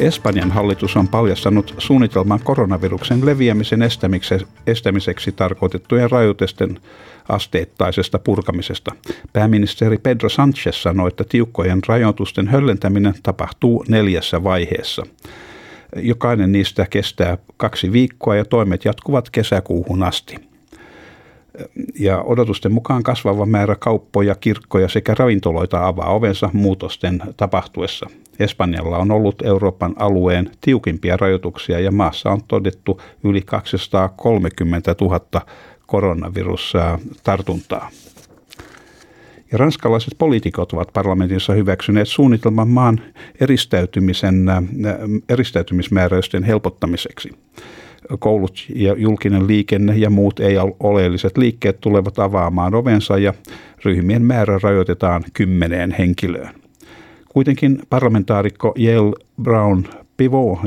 Espanjan hallitus on paljastanut suunnitelman koronaviruksen leviämisen estämiseksi tarkoitettujen rajoitusten asteittaisesta purkamisesta. Pääministeri Pedro Sánchez sanoi, että tiukkojen rajoitusten höllentäminen tapahtuu neljässä vaiheessa. Jokainen niistä kestää kaksi viikkoa ja toimet jatkuvat kesäkuuhun asti ja odotusten mukaan kasvava määrä kauppoja, kirkkoja sekä ravintoloita avaa ovensa muutosten tapahtuessa. Espanjalla on ollut Euroopan alueen tiukimpia rajoituksia ja maassa on todettu yli 230 000 koronavirustartuntaa. Ja ranskalaiset poliitikot ovat parlamentissa hyväksyneet suunnitelman maan eristäytymisen, eristäytymismääräysten helpottamiseksi koulut ja julkinen liikenne ja muut ei-oleelliset liikkeet tulevat avaamaan ovensa ja ryhmien määrä rajoitetaan kymmeneen henkilöön. Kuitenkin parlamentaarikko Yale Brown Pivot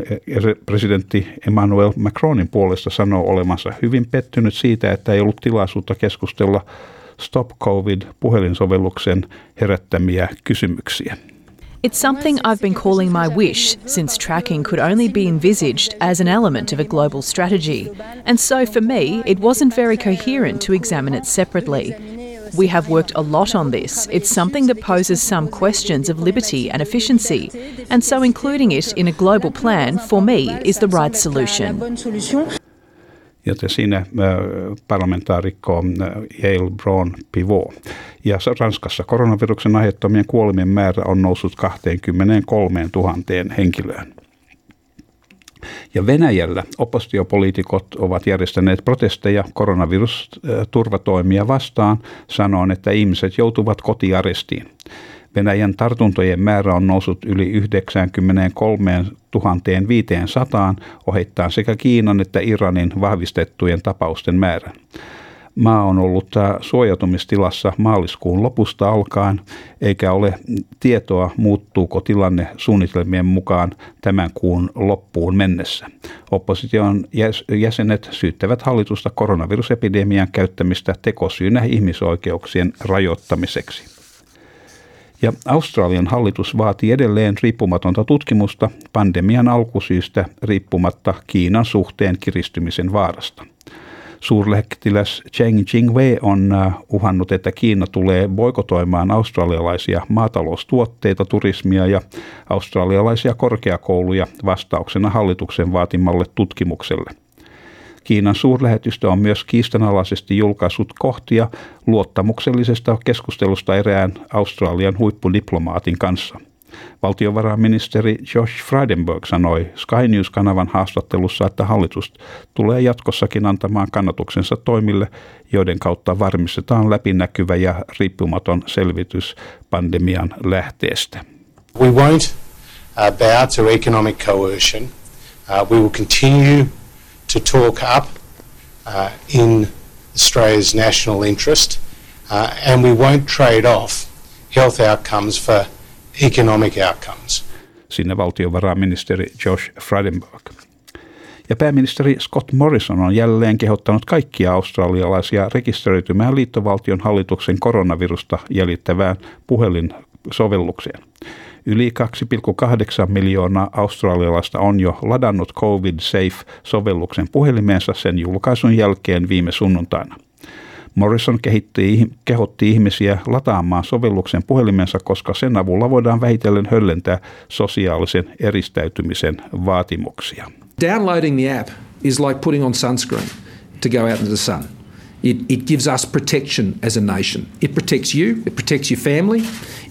presidentti Emmanuel Macronin puolesta sanoo olemansa hyvin pettynyt siitä, että ei ollut tilaisuutta keskustella Stop COVID puhelinsovelluksen herättämiä kysymyksiä. It's something I've been calling my wish since tracking could only be envisaged as an element of a global strategy. And so for me, it wasn't very coherent to examine it separately. We have worked a lot on this. It's something that poses some questions of liberty and efficiency, and so including it in a global plan for me is the right solution. Joten siinä äh, parlamentaarikko äh, Yale Brown Pivot. Ja Ranskassa koronaviruksen aiheuttamien kuolemien määrä on noussut 23 000 henkilöön. Ja Venäjällä oppositiopoliitikot ovat järjestäneet protesteja koronavirusturvatoimia vastaan, sanoen, että ihmiset joutuvat kotiarestiin. Venäjän tartuntojen määrä on noussut yli 93 500 ohittaa sekä Kiinan että Iranin vahvistettujen tapausten määrän. Maa on ollut äh, suojautumistilassa maaliskuun lopusta alkaen, eikä ole tietoa muuttuuko tilanne suunnitelmien mukaan tämän kuun loppuun mennessä. Opposition jäsenet syyttävät hallitusta koronavirusepidemian käyttämistä tekosyynä ihmisoikeuksien rajoittamiseksi. Ja Australian hallitus vaatii edelleen riippumatonta tutkimusta pandemian alkusyystä riippumatta Kiinan suhteen kiristymisen vaarasta. Suurlähettiläs Cheng Jingwei on äh, uhannut, että Kiina tulee boikotoimaan australialaisia maataloustuotteita, turismia ja australialaisia korkeakouluja vastauksena hallituksen vaatimalle tutkimukselle. Kiinan suurlähetystö on myös kiistanalaisesti julkaissut kohtia luottamuksellisesta keskustelusta erään Australian huippudiplomaatin kanssa. Valtiovarainministeri Josh Frydenberg sanoi Sky News-kanavan haastattelussa, että hallitus tulee jatkossakin antamaan kannatuksensa toimille, joiden kautta varmistetaan läpinäkyvä ja riippumaton selvitys pandemian lähteestä. We won't uh, bow to economic coercion. Uh, we will continue to talk up uh, in Australia's national interest, uh, and we won't trade off health outcomes for economic outcomes. Sinne valtiovarainministeri Josh Frydenberg. Ja pääministeri Scott Morrison on jälleen kehottanut kaikkia australialaisia rekisteröitymään liittovaltion hallituksen koronavirusta jäljittävään puhelinsovellukseen. Yli 2,8 miljoonaa australialaista on jo ladannut COVID Safe-sovelluksen puhelimeensa sen julkaisun jälkeen viime sunnuntaina. Morrison kehitti, kehotti ihmisiä lataamaan sovelluksen puhelimensa, koska sen avulla voidaan vähitellen höllentää sosiaalisen eristäytymisen vaatimuksia. Downloading the app is like putting on sunscreen to go out into the sun. It, it gives us protection as a nation. It protects you, it protects your family,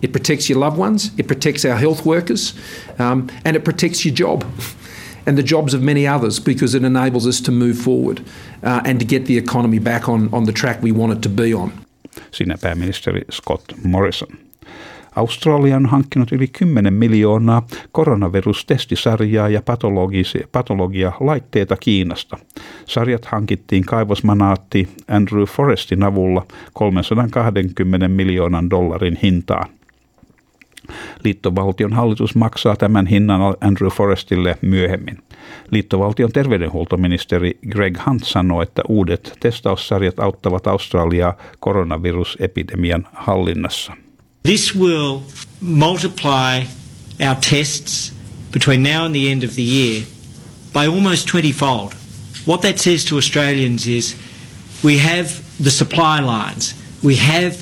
it protects your loved ones, it protects our health workers, um, and it protects your job and the jobs of many others because it enables us to move forward uh, and to get the economy back on, on the track we want it to be on. Siinä pääministeri Scott Morrison. Australia on hankkinut yli 10 miljoonaa koronavirustestisarjaa ja patologia laitteita Kiinasta. Sarjat hankittiin kaivosmanaatti Andrew Forestin avulla 320 miljoonan dollarin hintaan. Liittovaltion hallitus maksaa tämän hinnan Andrew Forestille myöhemmin. Liittovaltion terveydenhuoltoministeri Greg Hunt sanoi, että uudet testaussarjat auttavat Australiaa koronavirusepidemian hallinnassa. This will multiply our tests between now and the end of the year by almost 20 fold. What that says to Australians is we have the supply lines, we have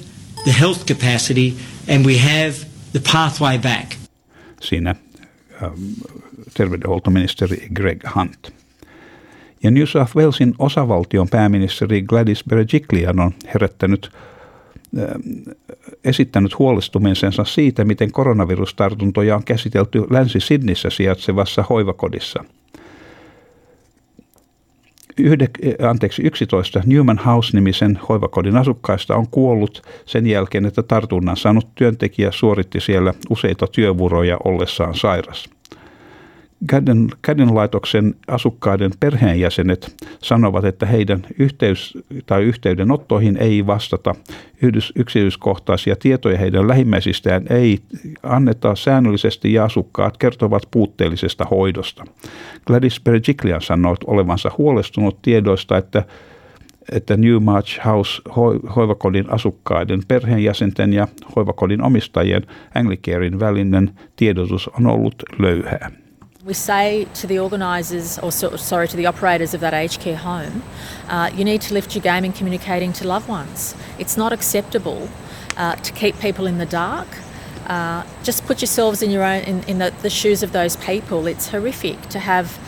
the health capacity, and we have the pathway back. Siinä ähm, terveydenhuoltoministeri Greg Hunt. Ja New South Walesin osavaltion pääministeri Gladys Berejiklian on herättänyt ähm, esittänyt huolestumisensa siitä, miten koronavirustartuntoja on käsitelty Länsi-Sidnissä sijaitsevassa hoivakodissa – yhde, anteeksi, 11 Newman House-nimisen hoivakodin asukkaista on kuollut sen jälkeen, että tartunnan saanut työntekijä suoritti siellä useita työvuoroja ollessaan sairas. Käden, kädenlaitoksen asukkaiden perheenjäsenet sanovat, että heidän yhteys- tai yhteydenottoihin ei vastata. Yhdys, yksityiskohtaisia tietoja heidän lähimmäisistään ei anneta säännöllisesti ja asukkaat kertovat puutteellisesta hoidosta. Gladys Berejiklian sanoi olevansa huolestunut tiedoista, että että New March House hoivakodin asukkaiden, perheenjäsenten ja hoivakodin omistajien Anglicarein välinen tiedotus on ollut löyhää. We say to the organisers, or so, sorry, to the operators of that aged care home, uh, you need to lift your game in communicating to loved ones. It's not acceptable uh, to keep people in the dark. Uh, just put yourselves in your own in, in the, the shoes of those people. It's horrific to have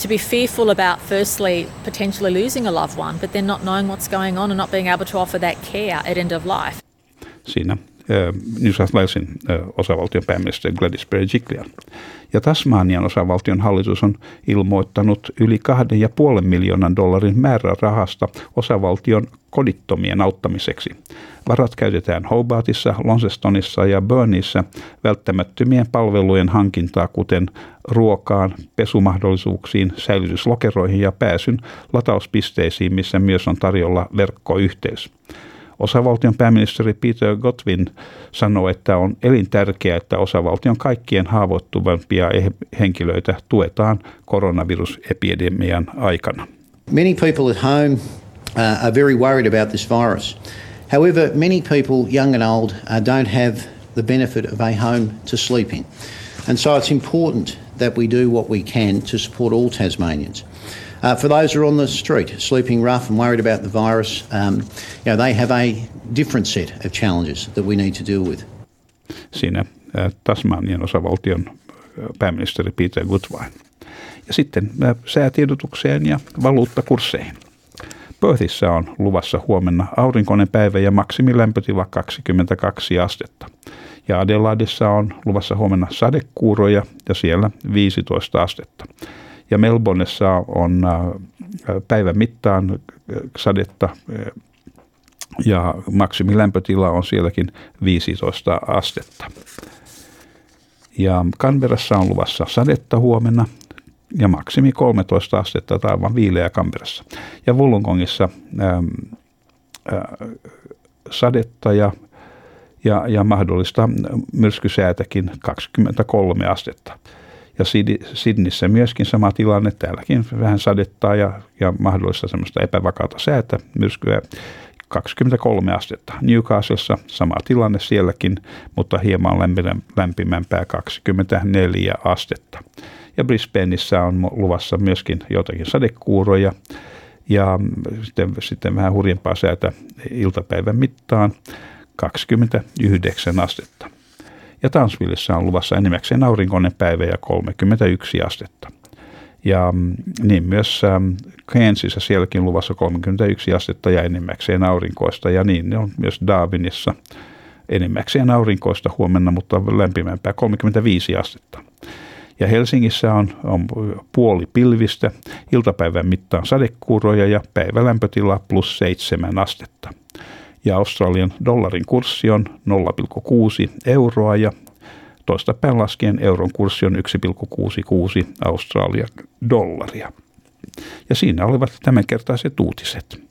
to be fearful about firstly potentially losing a loved one, but then not knowing what's going on and not being able to offer that care at end of life. Siinä New South Walesin osavaltion pääministeri Gladys Berejiklian. Ja Tasmanian osavaltion hallitus on ilmoittanut yli 2,5 miljoonan dollarin määrärahasta osavaltion kodittomien auttamiseksi. Varat käytetään Hobartissa, Launcestonissa ja Burnissa välttämättömien palvelujen hankintaa, kuten ruokaan, pesumahdollisuuksiin, säilytyslokeroihin ja pääsyn latauspisteisiin, missä myös on tarjolla verkkoyhteys. Osavaltion pääministeri Peter Godwin sanoi, että on elintärkeää, että osavaltion kaikkien haavoittuvampia henkilöitä tuetaan koronavirusepidemian aikana. Many people at home uh, are very worried about this virus. However, many people, young and old, uh, don't have the benefit of a home to sleep in. And so it's important that we do what we can to support all Tasmanians. Uh, for those who are on the street, sleeping rough and worried about the virus, um, you know, they have a different set of challenges that we need to deal with. Siinä äh, Tasmanian osavaltion äh, pääministeri Peter Goodwine. Ja sitten äh, säätiedotukseen ja valuuttakursseihin. Perthissä on luvassa huomenna aurinkoinen päivä ja maksimilämpötila 22 astetta. Ja Adelaidessa on luvassa huomenna sadekuuroja ja siellä 15 astetta ja Melbourneessa on äh, päivän mittaan äh, sadetta äh, ja maksimilämpötila on sielläkin 15 astetta. Ja Canberrassa on luvassa sadetta huomenna ja maksimi 13 astetta tai aivan viileä Canberrassa. Ja Wollongongissa ähm, äh, sadetta ja, ja, ja mahdollista myrskysäätäkin 23 astetta. Ja Sidnissä myöskin sama tilanne, täälläkin vähän sadettaa ja, ja mahdollista semmoista epävakaata säätä, myrskyä 23 astetta. Newcastlessa sama tilanne sielläkin, mutta hieman lämpimämpää 24 astetta. Ja Brisbaneissa on luvassa myöskin jotakin sadekuuroja ja sitten, sitten vähän hurjempaa säätä iltapäivän mittaan 29 astetta ja Townsvillessä on luvassa enimmäkseen aurinkoinen päivä ja 31 astetta. Ja mm, niin myös ähm, Kansasissa sielläkin luvassa 31 astetta ja enimmäkseen aurinkoista ja niin ne on myös Darwinissa enimmäkseen aurinkoista huomenna, mutta lämpimämpää 35 astetta. Ja Helsingissä on, on puoli pilvistä, iltapäivän mittaan sadekuuroja ja päivälämpötila plus 7 astetta. Ja Australian dollarin kurssi on 0,6 euroa ja toista päin laskien euron kurssi on 1,66 Australia dollaria. Ja siinä olivat tämänkertaiset uutiset.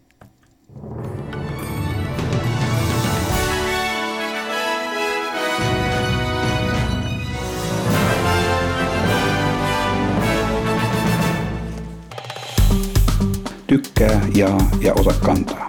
Tykkää, jaa ja ota kantaa.